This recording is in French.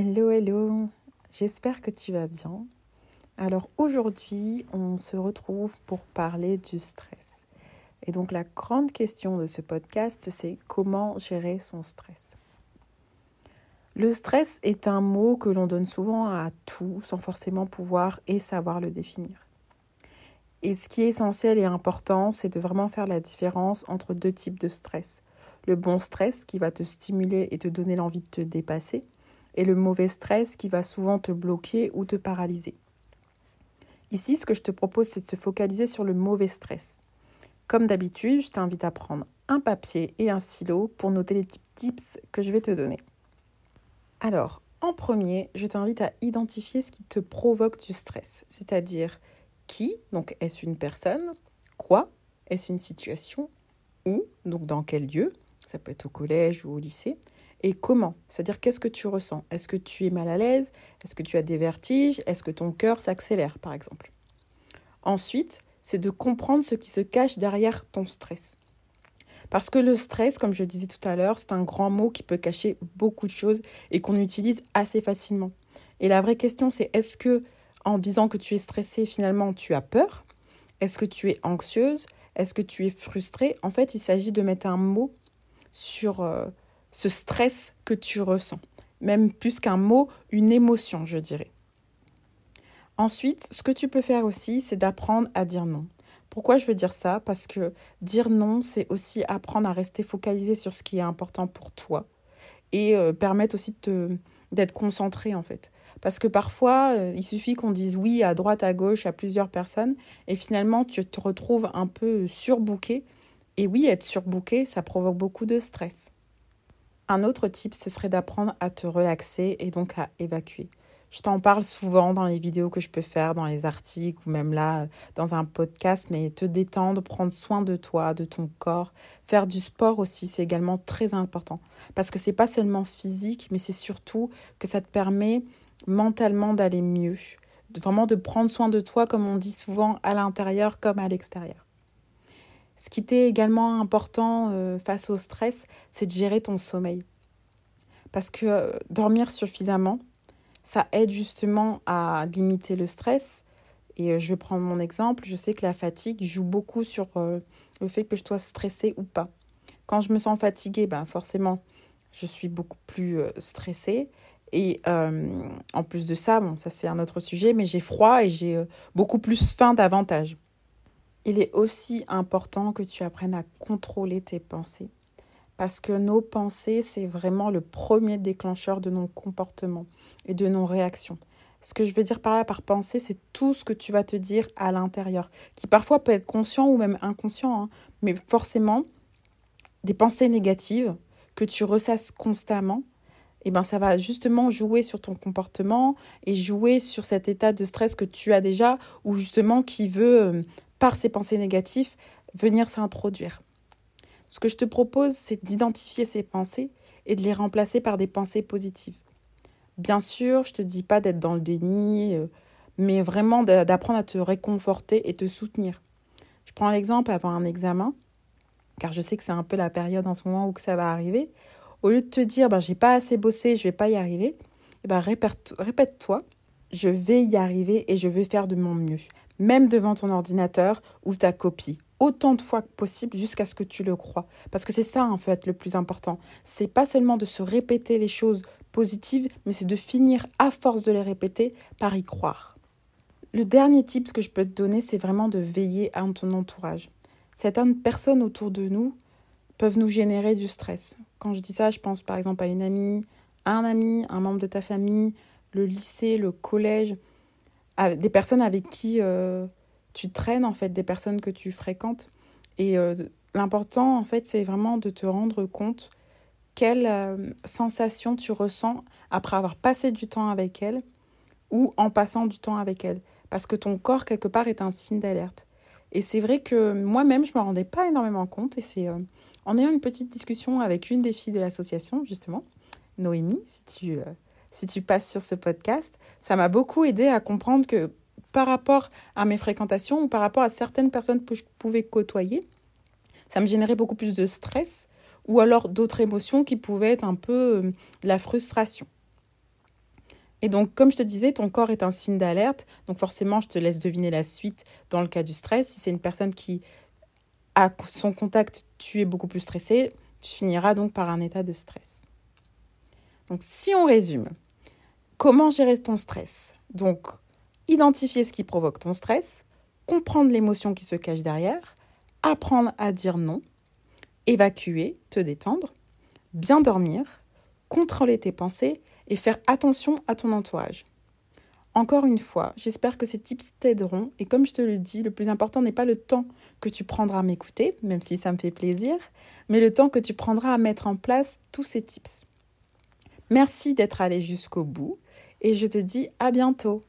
Hello, hello, j'espère que tu vas bien. Alors aujourd'hui, on se retrouve pour parler du stress. Et donc la grande question de ce podcast, c'est comment gérer son stress. Le stress est un mot que l'on donne souvent à tout sans forcément pouvoir et savoir le définir. Et ce qui est essentiel et important, c'est de vraiment faire la différence entre deux types de stress. Le bon stress qui va te stimuler et te donner l'envie de te dépasser et le mauvais stress qui va souvent te bloquer ou te paralyser. Ici, ce que je te propose, c'est de se focaliser sur le mauvais stress. Comme d'habitude, je t'invite à prendre un papier et un stylo pour noter les tips que je vais te donner. Alors, en premier, je t'invite à identifier ce qui te provoque du stress, c'est-à-dire qui, donc est-ce une personne, quoi, est-ce une situation, où, donc dans quel lieu, ça peut être au collège ou au lycée, et comment? C'est-à-dire qu'est-ce que tu ressens? Est-ce que tu es mal à l'aise? Est-ce que tu as des vertiges? Est-ce que ton cœur s'accélère, par exemple? Ensuite, c'est de comprendre ce qui se cache derrière ton stress. Parce que le stress, comme je disais tout à l'heure, c'est un grand mot qui peut cacher beaucoup de choses et qu'on utilise assez facilement. Et la vraie question, c'est est-ce que en disant que tu es stressée, finalement, tu as peur? Est-ce que tu es anxieuse? Est-ce que tu es frustrée? En fait, il s'agit de mettre un mot sur, euh, ce stress que tu ressens. Même plus qu'un mot, une émotion, je dirais. Ensuite, ce que tu peux faire aussi, c'est d'apprendre à dire non. Pourquoi je veux dire ça? Parce que dire non, c'est aussi apprendre à rester focalisé sur ce qui est important pour toi et euh, permettre aussi d'être concentré en fait. Parce que parfois, euh, il suffit qu'on dise oui à droite, à gauche, à plusieurs personnes, et finalement, tu te retrouves un peu surbooké. Et oui, être surbooké, ça provoque beaucoup de stress. Un autre type, ce serait d'apprendre à te relaxer et donc à évacuer. Je t'en parle souvent dans les vidéos que je peux faire, dans les articles ou même là dans un podcast, mais te détendre, prendre soin de toi, de ton corps, faire du sport aussi, c'est également très important parce que c'est pas seulement physique, mais c'est surtout que ça te permet mentalement d'aller mieux, vraiment de prendre soin de toi comme on dit souvent à l'intérieur comme à l'extérieur. Ce qui était également important euh, face au stress, c'est de gérer ton sommeil. Parce que euh, dormir suffisamment, ça aide justement à limiter le stress. Et euh, je vais prendre mon exemple. Je sais que la fatigue joue beaucoup sur le fait que je sois stressée ou pas. Quand je me sens fatiguée, ben forcément, je suis beaucoup plus stressée. Et en plus de ça, bon, ça c'est un autre sujet, mais j'ai froid et j'ai beaucoup plus faim davantage. Il est aussi important que tu apprennes à contrôler tes pensées. Parce que nos pensées, c'est vraiment le premier déclencheur de nos comportements et de nos réactions. Ce que je veux dire par là, par pensée, c'est tout ce que tu vas te dire à l'intérieur, qui parfois peut être conscient ou même inconscient, hein, mais forcément, des pensées négatives que tu ressasses constamment, eh ben ça va justement jouer sur ton comportement et jouer sur cet état de stress que tu as déjà ou justement qui veut euh, par ces pensées négatives, venir s'introduire. Ce que je te propose, c'est d'identifier ces pensées et de les remplacer par des pensées positives. Bien sûr, je ne te dis pas d'être dans le déni, euh, mais vraiment d'apprendre à te réconforter et te soutenir. Je prends l'exemple avant un examen, car je sais que c'est un peu la période en ce moment où ça va arriver. Au lieu de te dire, ben, j'ai pas assez bossé, je vais pas y arriver, eh ben, répète-toi, je vais y arriver et je vais faire de mon mieux même devant ton ordinateur ou ta copie autant de fois que possible jusqu'à ce que tu le crois. Parce que c'est ça en fait le plus important. C'est pas seulement de se répéter les choses positives, mais c'est de finir à force de les répéter par y croire. Le dernier tip que je peux te donner, c'est vraiment de veiller à ton entourage. Certaines personnes autour de nous peuvent nous générer du stress. Quand je dis ça, je pense par exemple à une amie, un ami, un membre de ta famille, le lycée, le collège des personnes avec qui euh, tu traînes, en fait, des personnes que tu fréquentes. Et euh, l'important, en fait, c'est vraiment de te rendre compte quelle euh, sensation tu ressens après avoir passé du temps avec elle ou en passant du temps avec elle. Parce que ton corps, quelque part, est un signe d'alerte. Et c'est vrai que moi-même, je ne me rendais pas énormément compte. Et c'est en ayant une petite discussion avec une des filles de l'association, justement, Noémie, si tu si tu passes sur ce podcast. Ça m'a beaucoup aidé à comprendre que par rapport à mes fréquentations ou par rapport à certaines personnes que je pouvais côtoyer, ça me générait beaucoup plus de stress ou alors d'autres émotions qui pouvaient être un peu euh, la frustration. Et donc, comme je te disais, ton corps est un signe d'alerte. Donc, forcément, je te laisse deviner la suite dans le cas du stress. Si c'est une personne qui, à son contact, tu es beaucoup plus stressé, tu finiras donc par un état de stress. Donc, si on résume, comment gérer ton stress? Donc, identifier ce qui provoque ton stress, comprendre l'émotion qui se cache derrière, apprendre à dire non, évacuer, te détendre, bien dormir, contrôler tes pensées et faire attention à ton entourage. Encore une fois, j'espère que ces tips t'aideront et comme je te le dis, le plus important n'est pas le temps que tu prendras à m'écouter, même si ça me fait plaisir, mais le temps que tu prendras à mettre en place tous ces tips. Merci d'être allé jusqu'au bout et je te dis à bientôt.